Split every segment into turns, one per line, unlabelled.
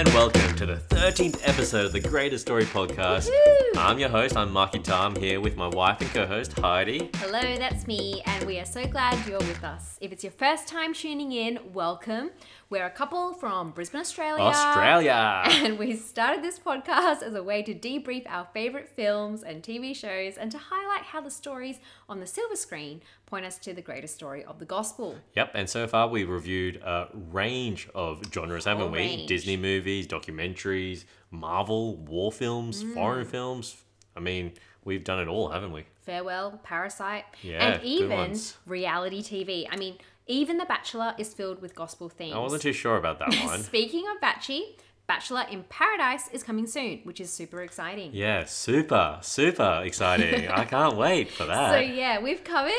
and welcome to the 13th episode of the Greatest Story podcast.
Woohoo!
I'm your host, I'm Marky Tom, here with my wife and co host, Heidi.
Hello, that's me, and we are so glad you're with us. If it's your first time tuning in, welcome. We're a couple from Brisbane, Australia.
Australia!
And we started this podcast as a way to debrief our favourite films and TV shows and to highlight how the stories on the silver screen point us to the greatest story of the gospel.
Yep, and so far we've reviewed a range of genres, haven't
Whole
we?
range.
Disney movies, documentaries, Marvel, war films,
Mm.
foreign films. I mean, we've done it all, haven't we?
Farewell, Parasite,
Yeah,
and even reality TV. I mean, even The Bachelor is filled with gospel themes.
I wasn't too sure about that one.
Speaking of Batchy, Bachelor in Paradise is coming soon, which is super exciting.
Yeah, super, super exciting. I can't wait for that.
So yeah, we've covered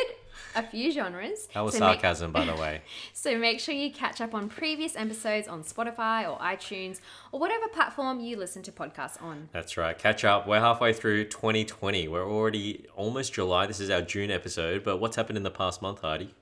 a few genres.
that was
so make-
sarcasm, by the way.
so make sure you catch up on previous episodes on Spotify or iTunes or whatever platform you listen to podcasts on.
That's right. Catch up. We're halfway through 2020. We're already almost July. This is our June episode. But what's happened in the past month, Heidi?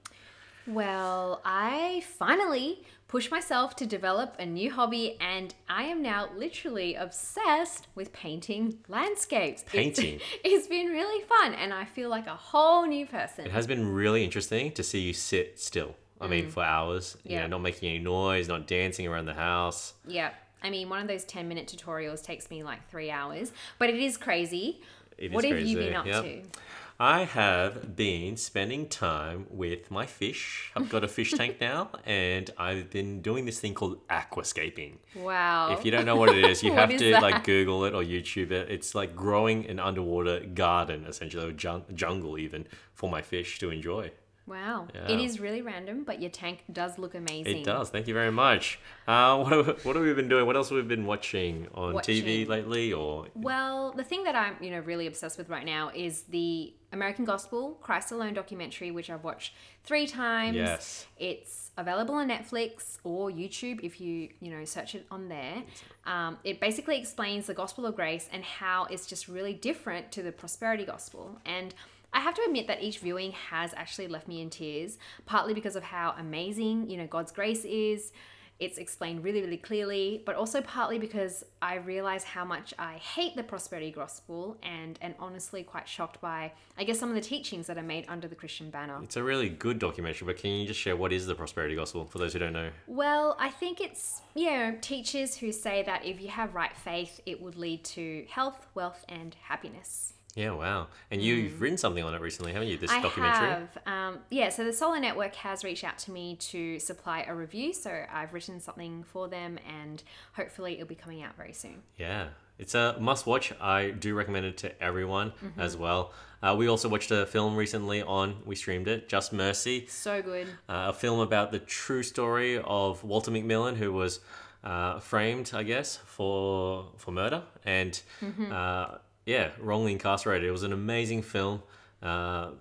Well, I finally pushed myself to develop a new hobby and I am now literally obsessed with painting landscapes. It's-
Painting?
it's been really fun and I feel like a whole new person.
It has been really interesting to see you sit still. I mean, for hours. You
Mm. Yeah.
know, not making any noise, not dancing around the house.
Yeah. I mean, one of those 10 minute tutorials takes me like three hours, but it is crazy.
It is
what have you been up
yep.
to?
I have been spending time with my fish. I've got a fish tank now, and I've been doing this thing called aquascaping.
Wow.
If you don't know what it is, you have
is
to
that?
like Google it or YouTube it. It's like growing an underwater garden, essentially, or jun- jungle even, for my fish to enjoy.
Wow.
Yeah.
It is really random, but your tank does look amazing.
It does. Thank you very much. Uh, what, have, what have we been doing? What else have we been watching on TV lately? Or
Well, the thing that I'm, you know, really obsessed with right now is the American Gospel Christ Alone documentary, which I've watched three times.
Yes.
It's available on Netflix or YouTube if you, you know, search it on there. Um, it basically explains the gospel of grace and how it's just really different to the prosperity gospel. And I have to admit that each viewing has actually left me in tears, partly because of how amazing, you know, God's grace is. It's explained really, really clearly, but also partly because I realize how much I hate the prosperity gospel and and honestly quite shocked by, I guess, some of the teachings that are made under the Christian banner.
it's a really good documentary, but can you just share what is the prosperity gospel for those who don't know?
Well, I think it's, you know, teachers who say that if you have right faith, it would lead to health, wealth, and happiness.
Yeah, wow. And you've written something on it recently, haven't you? This
Mm. I
documentary.
have. Um, yeah, so the Solar Network has reached out to me to supply a review. So I've written something for them and hopefully it'll be coming out very soon.
Yeah, it's a must watch. I do recommend it to everyone
Mm-hmm.
as well. Uh, we also watched a film recently on, we streamed it, Just Mercy,
So good.
uh, a film about the true story of Walter McMillian, who was uh, framed, I guess, for for murder and
Mm-hmm.
Uh, yeah, wrongly incarcerated. It was an amazing film. Uh,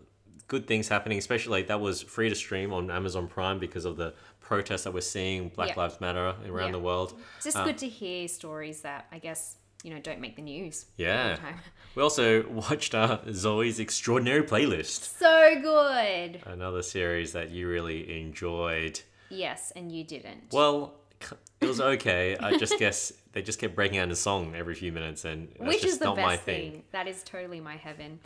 good things happening, especially like, that was free to stream on Amazon Prime because of the protests that we're seeing, Black
Yeah.
Lives Matter around
Yeah.
the world.
It's just good to hear stories that I guess, you know, don't make the news. all the
Yeah. We also watched uh, Zoey's Extraordinary Playlist,
So good.
another series that you really enjoyed.
Yes, and you didn't.
Well, it was okay. I just guess they just kept breaking out a song every few minutes, and that's
Which
just
is the
not
best
my
thing.
thing.
That is totally my heaven.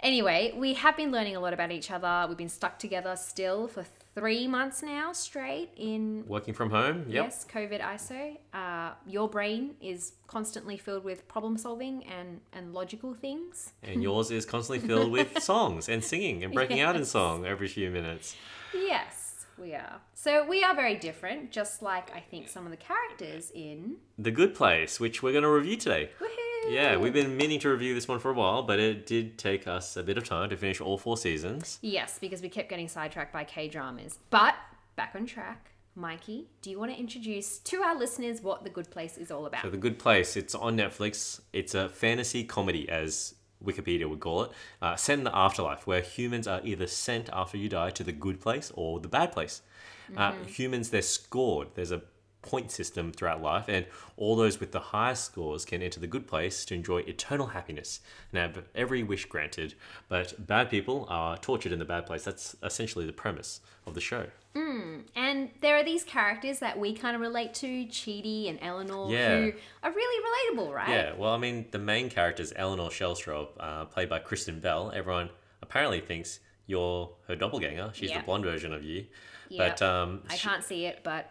Anyway, we have been learning a lot about each other. We've been stuck together still for three months now straight in
Working from home, yep.
yes COVID ISO. Uh, your brain is constantly filled with problem solving and and logical things.
And yours is constantly filled with songs and singing and breaking out in song every few minutes.
Yes, we are. So we are very different, just like I think some of the characters in.
The Good Place, which we're going to review today.
Woohoo!
Yeah, we've been meaning to review this one for a while, but it did take us a bit of time to finish all four seasons.
Yes, because we kept getting sidetracked by K dramas. But back on track. Mikey, do you want to introduce to our listeners what The Good Place is all about?
So The Good Place, it's on Netflix. It's a fantasy comedy, as Wikipedia would call it, uh, in the afterlife, where humans are either sent after you die to the good place or the bad place. Uh, humans, they're scored. There's a point system throughout life, and all those with the highest scores can enter the good place to enjoy eternal happiness and have every wish granted. But bad people are tortured in the bad place. That's essentially the premise of the show.
And there are these characters that we kind of relate to, Chidi and Eleanor,
Yeah.
who are really relatable, right?
Yeah, well, I mean, the main character is Eleanor Shellstrop, uh, played by Kristen Bell. Everyone apparently thinks you're her doppelganger. She's
Yeah.
the blonde version of you.
Yep.
But um,
I
she-
can't see it, but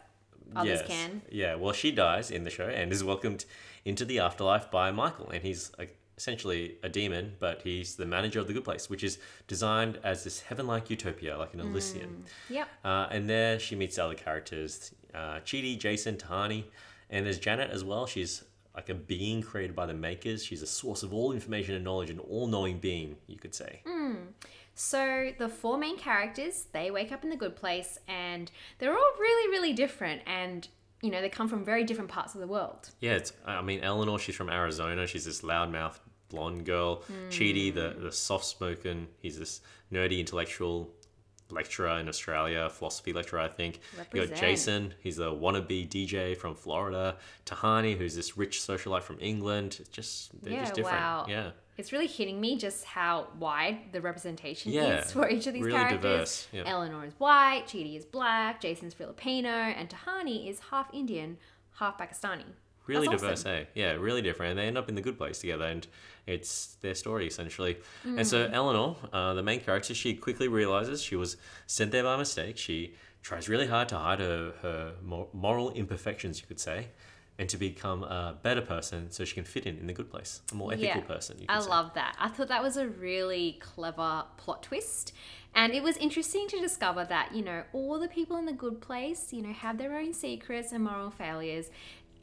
others
yes.
can.
Yeah, well, she dies in the show and is welcomed into the afterlife by Michael, and he's like, essentially a demon, but he's the manager of the good place, which is designed as this heaven-like utopia, like an Elysium.
Yep.
Uh, and there she meets other characters, uh, Chidi, Jason, Tahani, and there's Janet as well. She's like a being created by the makers. She's a source of all information and knowledge, an all-knowing being, you could say.
So the four main characters, they wake up in the good place and they're all really, really different and you know, they come from very different parts of the world.
Yeah, it's. I mean, Eleanor. She's from Arizona. She's this loudmouth blonde girl. Hmm. Chidi, the the soft spoken. He's this nerdy intellectual lecturer in Australia, philosophy lecturer, I think. You got Jason. He's a wannabe DJ from Florida. Tahani, who's this rich socialite from England. It's just they're
Yeah,
just different.
wow.
Yeah,
It's really hitting me just how wide the representation
Yeah,
is for each of these
really
characters.
diverse, yeah.
Eleanor is white, Chidi is black, Jason's Filipino, and Tahani is half Indian, half Pakistani.
Really
That's
diverse.
awesome.
Eh? Yeah, really different. And they end up in the good place together, and it's their story essentially. And
Mm.
so Eleanor, uh, the main character, she quickly realizes she was sent there by mistake. She tries really hard to hide her, her moral imperfections, you could say, and to become a better person so she can fit in in the good place, a more ethical person. You
I
say.
love that. I thought that was a really clever plot twist. And it was interesting to discover that, you know, all the people in the good place, you know, have their own secrets and moral failures.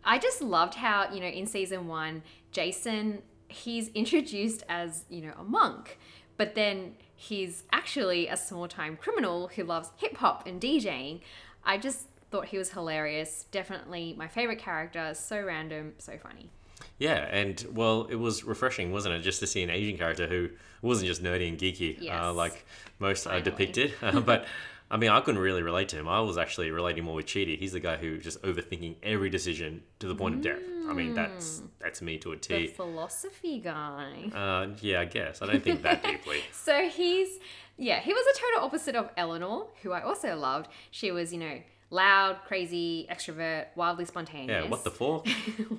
I just loved how, you know, in season one, Jason, he's introduced as, you know, a monk, but then he's actually a small time criminal who loves hip hop and DJing. I just thought he was hilarious. Definitely my favorite character. So random, so funny.
Yeah, and well, it was refreshing, wasn't it, just to see an Asian character who wasn't just nerdy and geeky uh, like most are depicted. Uh, but I mean, I couldn't really relate to him. I was actually relating more with Chidi. He's the guy who just overthinking every decision to the point of death. I mean, that's that's me to a T.
The philosophy guy.
Uh, yeah, I guess I don't think that deeply.
So he's, yeah, he was a total opposite of Eleanor, who I also loved. She was, you know, loud, crazy, extrovert, wildly spontaneous.
Yeah, what the fork?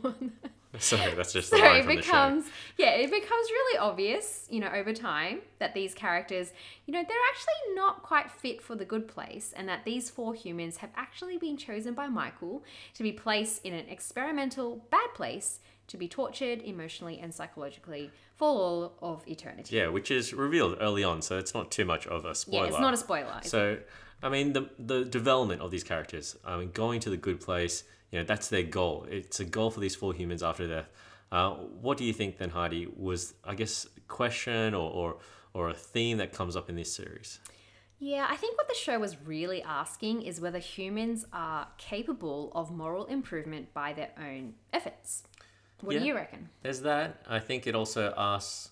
Sorry, that's just
So it
from the show.
becomes, yeah, it becomes really obvious, you know, over time that these characters, you know, they're actually not quite fit for the good place, and that these four humans have actually been chosen by Michael to be placed in an experimental bad place to be tortured emotionally and psychologically for all of eternity.
Yeah, which is revealed early on, so it's not too much of a spoiler.
Yeah, it's not a spoiler. it?
So, I mean, the the development of these characters, I mean, going to the good place, you know, that's their goal. It's a goal for these four humans after death. Uh, what do you think then, Heidi, was, I guess, a question or, or, or a theme that comes up in this series?
Yeah, I think what the show was really asking is whether humans are capable of moral improvement by their own efforts. What
Yeah.
do you reckon?
There's that. I think it also asks,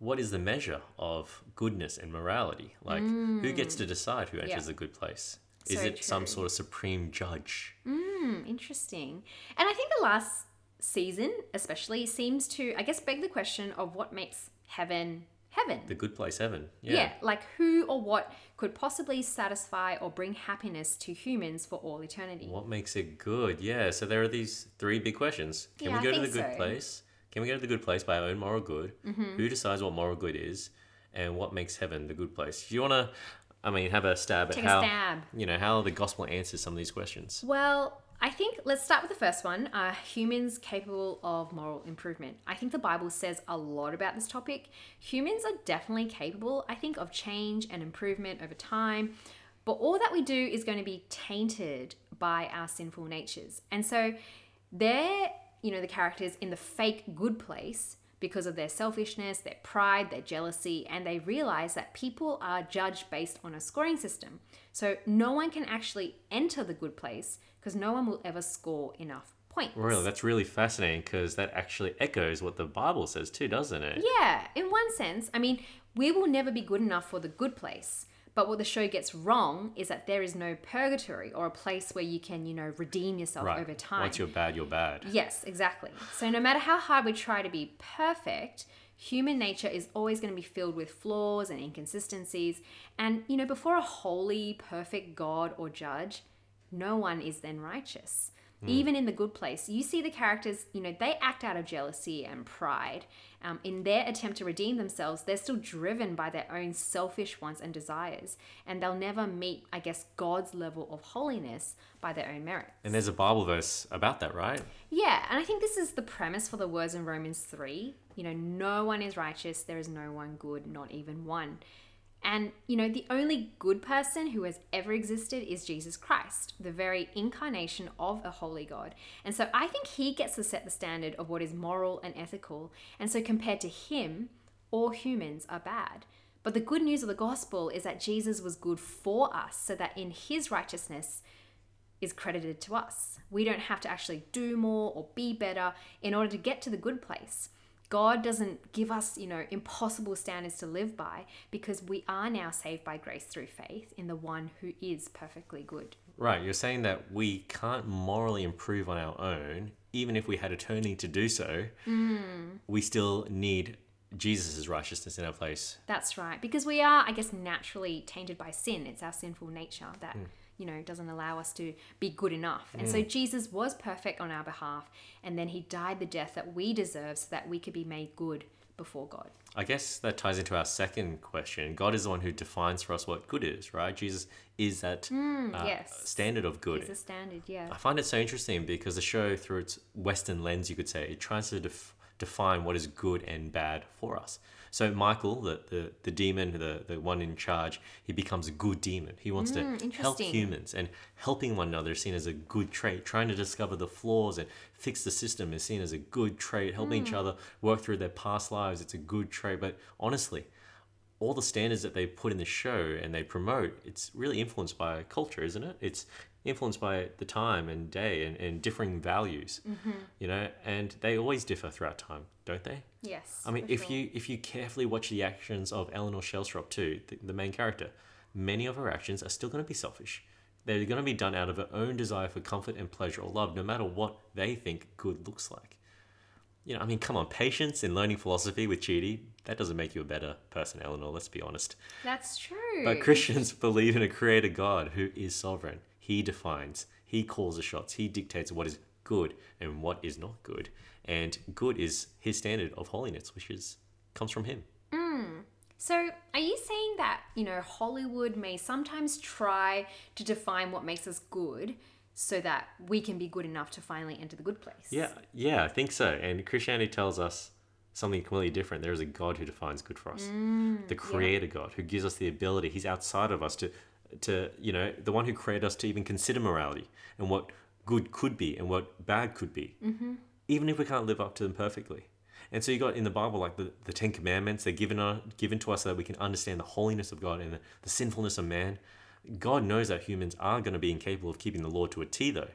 what is the measure of goodness and morality? Like, who gets to decide who enters
Yeah.
the good place? Is
So
it some sort of supreme judge?
Hmm, interesting. And I think the last season, especially, seems to, I guess, beg the question of what makes heaven heaven.
The good place heaven.
yeah. like who or what could possibly satisfy or bring happiness to humans for all eternity?
What makes it good? Yeah, so there are these three big questions. Can
Yeah,
we go to the good
so.
place? Can we go to the good place by our own moral good?
Mm-hmm.
Who decides what moral good is? And what makes heaven the good place? Do you want to, I mean, have a stab
Take
at
a
how,
stab.
you know, how the gospel answers some of these questions?
Well, I think let's start with the first one. Are humans capable of moral improvement? I think the Bible says a lot about this topic. Humans are definitely capable, I think, of change and improvement over time. But all that we do is going to be tainted by our sinful natures. And so they're, you know, the characters in the fake good place because of their selfishness, their pride, their jealousy, and they realize that people are judged based on a scoring system. So no one can actually enter the good place because no one will ever score enough points.
Really, that's really fascinating because that actually echoes what the Bible says too, doesn't it?
Yeah, in one sense, I mean, we will never be good enough for the good place. But what the show gets wrong is that there is no purgatory or a place where you can, you know, redeem yourself
Right.
over time.
Once you're bad, you're bad.
Yes, exactly. So no matter how hard we try to be perfect, human nature is always going to be filled with flaws and inconsistencies. And, you know, before a holy, perfect God or judge, no one is then righteous. Even in the good place, you see the characters, you know, they act out of jealousy and pride. Um, in their attempt to redeem themselves, they're still driven by their own selfish wants and desires. And they'll never meet, I guess, God's level of holiness by their own merit.
And there's a Bible verse about that, right?
Yeah, and I think this is the premise for the words in Romans 3. You know, no one is righteous, there is no one good, not even one. And, you know, the only good person who has ever existed is Jesus Christ, the very incarnation of a holy God. And so I think he gets to set the standard of what is moral and ethical. And so compared to him, all humans are bad. But the good news of the gospel is that Jesus was good for us, so that in his righteousness, is credited to us. We don't have to actually do more or be better in order to get to the good place. God doesn't give us, you know, impossible standards to live by because we are now saved by grace through faith in the one who is perfectly good.
Right. You're saying that we can't morally improve on our own, even if we had eternity to do so. Hmm. We still need Jesus' righteousness in our place.
That's right. Because we are, I guess, naturally tainted by sin. It's our sinful nature that, hmm. You know, doesn't allow us to be good enough. And so Jesus was perfect on our behalf. And then he died the death that we deserve so that we could be made good before God.
I guess that ties into our second question. God is the one who defines for us what good is, right? Jesus is that uh,
yes.
standard of good.
It's a standard, yeah.
I find it so interesting because the show, through its Western lens, you could say, it tries to def- define what is good and bad for us. So Michael, the, the, the demon, the, the one in charge, he becomes a good demon. He wants to hmm,
help
humans, and helping one another is seen as a good trait. Trying to discover the flaws and fix the system is seen as a good trait. Helping each hmm. other work through their past lives, it's a good trait. But honestly, all the standards that they put in the show and they promote, it's really influenced by culture, isn't it? It's influenced by the time and day and, and differing values, mm-hmm. you know, and they always differ throughout time, don't they?
Yes.
I mean, if
sure.
you if you carefully watch the actions of Eleanor Shellstrop too, the, the main character, many of her actions are still going to be selfish. They're going to be done out of her own desire for comfort and pleasure or love, no matter what they think good looks like. You know, I mean, come on, patience and learning philosophy with Chidi, that doesn't make you a better person, Eleanor, let's be honest.
That's true.
But Christians believe in a creator God who is sovereign. He defines, he calls the shots, he dictates what is good and what is not good. And good is his standard of holiness, which is comes from him. Mm.
So, are you saying that, you know, Hollywood may sometimes try to define what makes us good so that we can be good enough to finally enter the good place?
Yeah, yeah, I think so. And Christianity tells us something completely different. There is a God who defines good for us. Mm, the creator God who gives us the ability. He's outside of us to to, you know, the one who created us to even consider morality and what good could be and what bad could be. Mm-hmm. Even if we can't live up to them perfectly. And so you got in the Bible like the, the Ten Commandments, they're given, uh, given to us so that we can understand the holiness of God and the, the sinfulness of man. God knows that humans are going to be incapable of keeping the law to a T, though,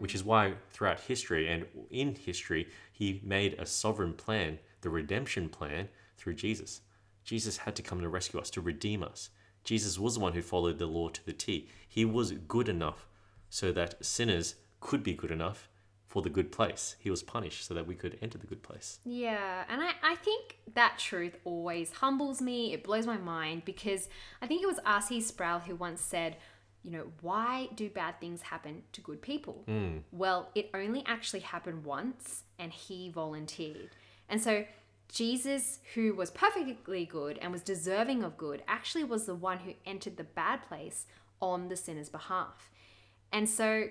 which is why throughout history and in history, he made a sovereign plan, the redemption plan, through Jesus. Jesus had to come to rescue us, to redeem us. Jesus was the one who followed the law to the T. He was good enough so that sinners could be good enough for the good place. He was punished so that we could enter the good place.
Yeah, and I, I think that truth always humbles me. It blows my mind because I think it was R.C. Sproul who once said, you know, why do bad things happen to good people? Hmm. Well, it only actually happened once and he volunteered. And so Jesus, who was perfectly good and was deserving of good, actually was the one who entered the bad place on the sinner's behalf. And so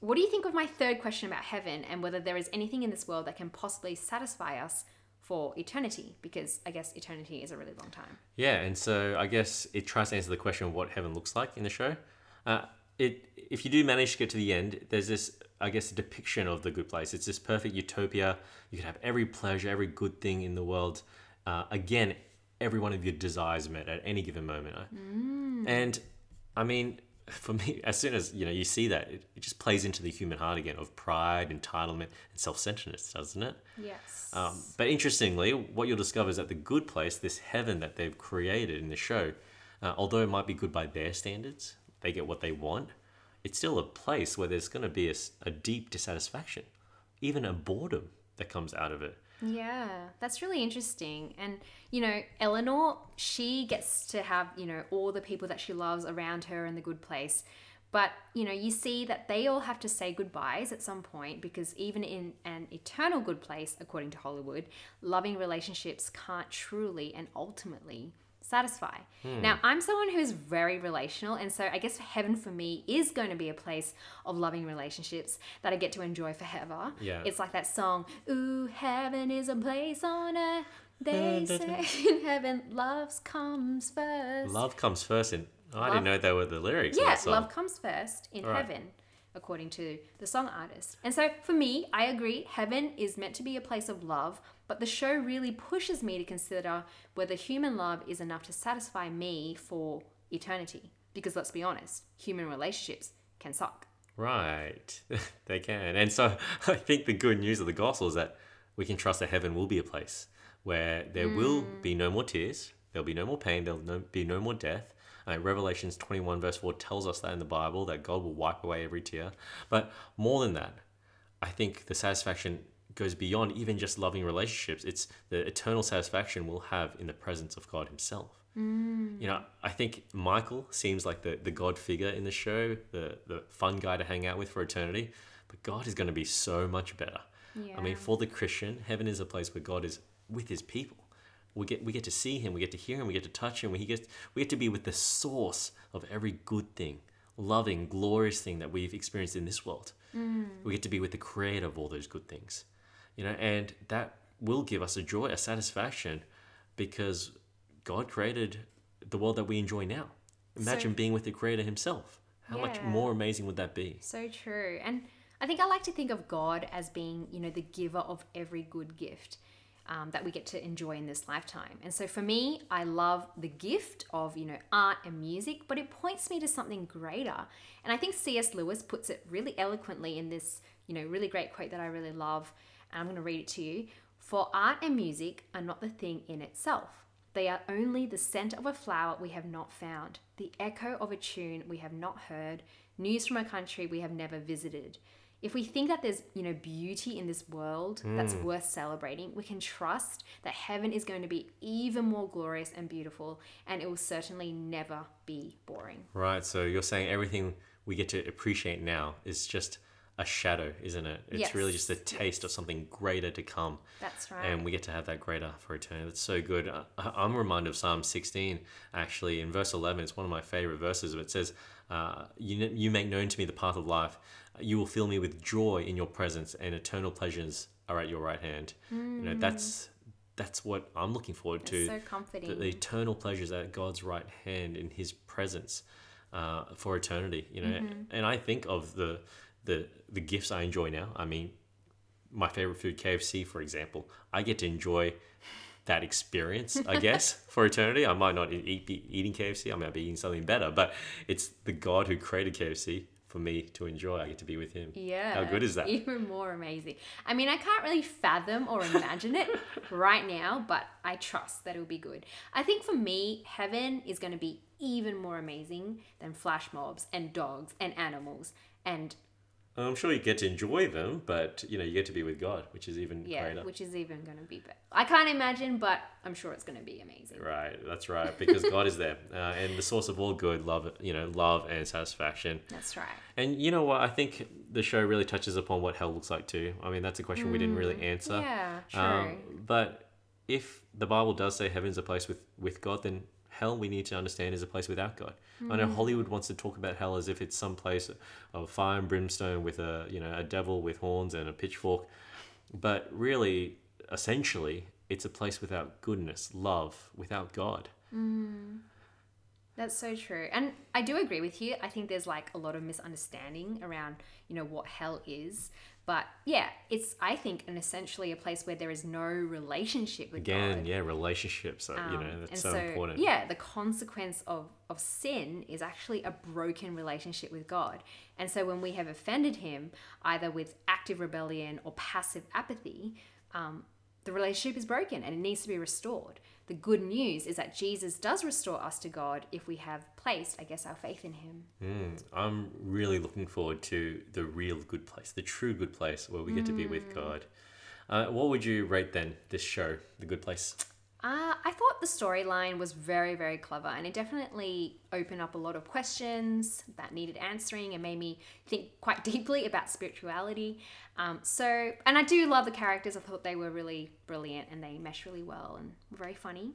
what do you think of my third question about heaven and whether there is anything in this world that can possibly satisfy us for eternity? Because I guess eternity is a really long time.
Yeah, and so I guess it tries to answer the question of what heaven looks like in the show. Uh, it if you do manage to get to the end, there's this I guess a depiction of the good place. It's this perfect utopia. You can have every pleasure, every good thing in the world. Uh, again, every one of your desires met at any given moment. And I mean, for me, as soon as you know you see that, it, it just plays into the human heart again of pride, entitlement, and self-centeredness, doesn't it?
Yes.
Um, but interestingly, what you'll discover is that the good place, this heaven that they've created in the show, uh, although it might be good by their standards, they get what they want. It's still a place where there's going to be a deep dissatisfaction, even a boredom that comes out of it.
Yeah, that's really interesting. And, you know, Eleanor, she gets to have, you know, all the people that she loves around her in the good place. But, you know, you see that they all have to say goodbyes at some point because even in an eternal good place, according to Hollywood, loving relationships can't truly and ultimately satisfy. Now, hmm. I'm someone who's very relational, and so I guess heaven for me is going to be a place of loving relationships that I get to enjoy forever.
Yeah.
It's like that song, Ooh, heaven is a place on earth. They say in heaven, love comes first.
Love comes first, and I
Love-
didn't know they were the lyrics.
yeah, love comes first in
Right.
heaven, according to the song artist. And so for me, I agree, heaven is meant to be a place of love, but the show really pushes me to consider whether human love is enough to satisfy me for eternity. Because let's be honest, human relationships can suck.
Right, they can. And so I think the good news of the gospel is that we can trust that heaven will be a place where there will hmm. be no more tears, there'll be no more pain, there'll no, be no more death. Uh, Revelations 21, verse 4 tells us that in the Bible, that God will wipe away every tear. But more than that, I think the satisfaction goes beyond even just loving relationships. It's the eternal satisfaction we'll have in the presence of God Himself. You know, I think Michael seems like the, the God figure in the show, the, the fun guy to hang out with for eternity. But God is going to be so much better. I mean, for the Christian, heaven is a place where God is with his people. We get we get to see him, we get to hear him, we get to touch him, we get we get to be with the source of every good thing, loving, glorious thing that we've experienced in this world. Mm. We get to be with the creator of all those good things. You know, and that will give us a joy, a satisfaction because God created the world that we enjoy now. Imagine
So-
being with the creator himself. How much more amazing would that be?
So true. And I think I like to think of God as being, you know, the giver of every good gift um, that we get to enjoy in this lifetime. And so for me, I love the gift of, you know, art and music, but it points me to something greater. And I think C.S. Lewis puts it really eloquently in this, you know, really great quote that I really love. And I'm going to read it to you. For art and music are not the thing in itself. They are only the scent of a flower we have not found, the echo of a tune we have not heard, news from a country we have never visited. If we think that there's, you know, beauty in this world that's worth celebrating, we can trust that heaven is going to be even more glorious and beautiful, and it will certainly never be boring.
Right. So you're saying everything we get to appreciate now is just a shadow, isn't it? It's really just a
Yes,
taste of something greater to come.
That's right.
And we get to have that greater for eternity. That's so good. I'm reminded of Psalm 16, actually, in verse 11. It's one of my favorite verses. It says, uh, you, you make known to me the path of life. You will fill me with joy in your presence, and eternal pleasures are at your right hand. You know, that's that's what I'm looking forward to.
So comforting.
the, the eternal pleasures at God's right hand in His presence uh, for eternity. You know,
Mm-hmm.
and I think of the the the gifts I enjoy now. I mean, my favorite food, KFC, for example. I get to enjoy that experience, I guess, for eternity. I might not eat, be eating KFC. I might be eating something better, but it's the God who created KFC for me to enjoy. I get to be with Him.
Yeah.
How good is that?
Even more amazing. I mean, I can't really fathom or imagine it right now, but I trust that it'll be good. I think for me, heaven is going to be even more amazing than flash mobs and dogs and animals. And
I'm sure you get to enjoy them, but you know, you get to be with God, which is even
yeah,
greater.
which is even going to be better. I can't imagine, but I'm sure it's going to be amazing.
Right, that's right, because God is there, uh, and the source of all good, love, you know, love and satisfaction.
That's right.
And you know what? I think the show really touches upon what hell looks like too. I mean, that's a question we didn't really answer.
Mm. Yeah, true.
Um, but if the Bible does say heaven's a place with, with God, then hell we need to understand is a place without God. I know mm. Hollywood wants to talk about hell as if it's some place of fire and brimstone with a you know a devil with horns and a pitchfork, but really, essentially, it's a place without goodness, love, without God. Mm.
That's so true. And I do agree with you. I think there's like a lot of misunderstanding around, you know, what hell is. But yeah, it's I think an essentially a place where there is no relationship with God.
Again,
God.
yeah, relationships. Are, you know,
Um,
that's
and
so, important.
Yeah, the consequence of, of sin is actually a broken relationship with God. And so when we have offended Him, either with active rebellion or passive apathy, um, the relationship is broken and it needs to be restored. The good news is that Jesus does restore us to God if we have placed, I guess, our faith in Him.
Mm, I'm really looking forward to the real good place, the true good place where we get to be with God. Uh, what would you rate then this show, The Good Place?
Uh, I thought the storyline was very, very clever and it definitely opened up a lot of questions that needed answering and made me think quite deeply about spirituality. Um, so, and I do love the characters. I thought they were really brilliant and they mesh really well and very funny.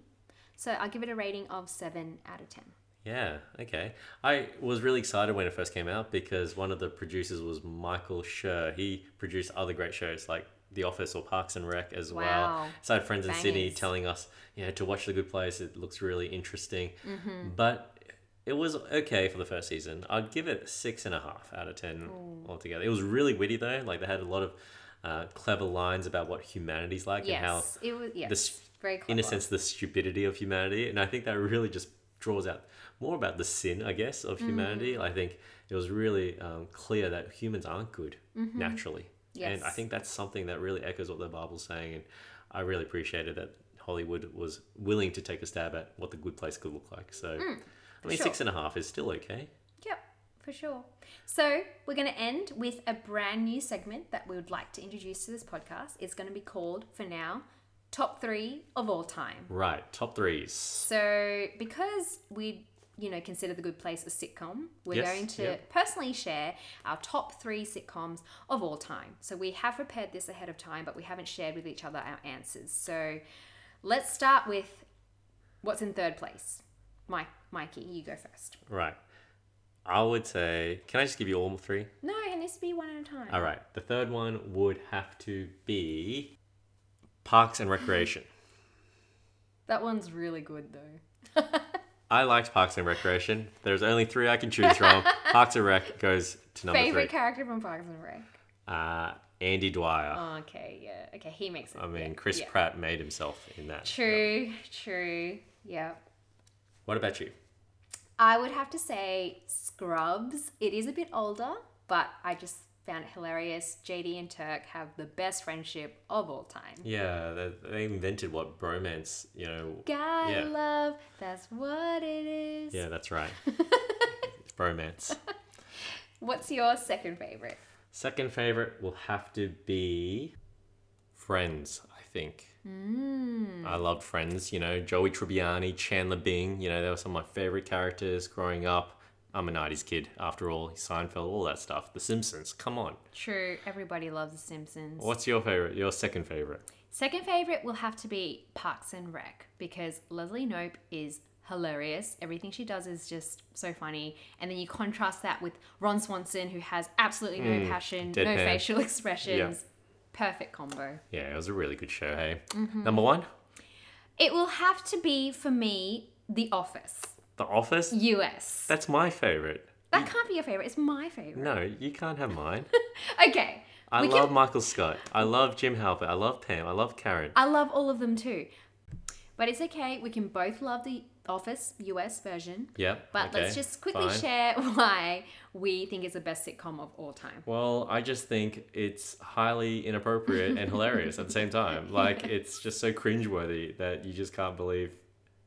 So I'll give it a rating of 7 out of 10.
Yeah, okay. I was really excited when it first came out because one of the producers was Michael Schur. He produced other great shows like The Office or Parks and Rec as well. So I had friends in Sydney telling us, you know, to watch The Good Place. It looks really interesting.
Mm-hmm.
But it was okay for the first season. I'd give it six and a half out of ten altogether. It was really witty though. Like they had a lot of uh, clever lines about what humanity's like and how
it was, yes,
this-
very clever.
in a sense, the stupidity of humanity. And I think that really just draws out more about the sin, I guess, of humanity.
Mm.
I think it was really um, clear that humans aren't good naturally. And I. Think that's something that really echoes what the Bible's saying. And I really appreciated that Hollywood was willing to take a stab at what the good place could look like. So, I mean,
Mm, sure.
six and a half is still okay.
Yep, for sure. So we're going to end with a brand new segment that we would like to introduce to this podcast. It's going to be called, for now, Top Three of All Time.
Right, top threes.
So because we, you know, consider The Good Place a sitcom, we're
Yes,
going to
yep.
personally share our top three sitcoms of all time. So we have prepared this ahead of time, but we haven't shared with each other our answers. So let's start with what's in third place. Mike, Mikey, you go first.
Right. I would say, can I just give you all three?
No, it needs to be one at a time.
All right. The third one would have to be Parks and Recreation.
That one's really good though.
I liked Parks and Recreation. There's only three I can choose from. Parks and Rec goes to number
Favorite
three.
character from Parks and Rec.
Uh, Andy Dwyer.
Oh, okay, yeah. Okay, he makes it.
I mean,
yeah,
Chris
yeah.
Pratt made himself in that.
True, true. Yeah.
What about you?
I would have to say Scrubs. It is a bit older, but I just found it hilarious. JD and Turk have the best friendship of all time.
Yeah, they, they invented what bromance, you know.
Guy
Yeah.
love, that's what it is.
Yeah, that's right. it's bromance.
What's your second favorite?
Second favorite will have to be Friends, I think.
Mm.
I loved Friends, you know, Joey Tribbiani, Chandler Bing, you know, they were some of my favorite characters growing up. I'm a 90s kid, after all, Seinfeld, all that stuff. The Simpsons, come on.
True, everybody loves The Simpsons.
What's your favorite, your second favorite?
Second favorite will have to be Parks and Rec because Leslie Knope is hilarious. Everything she does is just so funny. And then you contrast that with Ron Swanson, who has absolutely no passion, no facial expressions. Perfect combo.
Yeah, it was a really good show, hey?
Mm-hmm.
Number one,
It will have to be for me The Office,
The Office.
US.
That's my favorite.
That can't be your favorite. It's my favorite.
No, you can't have mine.
Okay.
I
we
love
can-
Michael Scott. I love Jim Halpert. I love Pam. I love Karen.
I love all of them too. But it's okay. We can both love the Office US version.
Yep.
But
okay,
let's just quickly
fine.
share why we think it's the best sitcom of all time.
Well, I just think it's highly inappropriate and hilarious at the same time. Like it's just so cringeworthy that you just can't believe.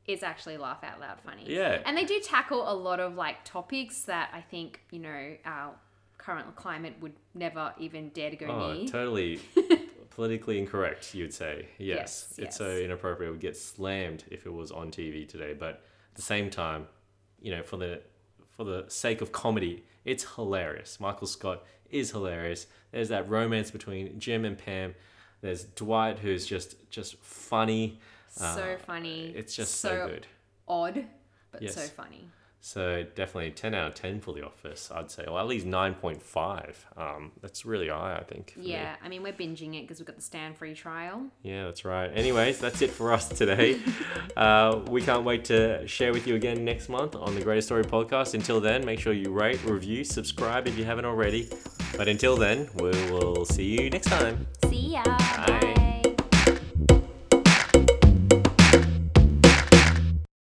It's actually laugh out loud funny.
Yeah.
And they do tackle a lot of like topics that I think, you know, our current climate would never even dare to go
Oh,
near.
totally politically incorrect. You'd say yes.
Yes,
It's so inappropriate. It would get slammed if it was on TV today. But at the same time, you know, for the for the sake of comedy, it's hilarious. Michael Scott is hilarious. There's that romance between Jim and Pam. There's Dwight, who's just just funny.
So
Uh,
funny.
It's just so, good.
Odd, but
Yes.
so funny.
So definitely 10 out of 10 for The Office, I'd say. Or at least 9.5. Um, that's really high, I think. for me.
Yeah, I mean, we're binging it because we've got the Stan free trial.
Yeah, that's right. Anyways, that's it for us today. Uh, we can't wait to share with you again next month on the Greatest Story podcast. Until then, make sure you rate, review, subscribe if you haven't already. But until then, we will see you next time.
See ya.
Bye.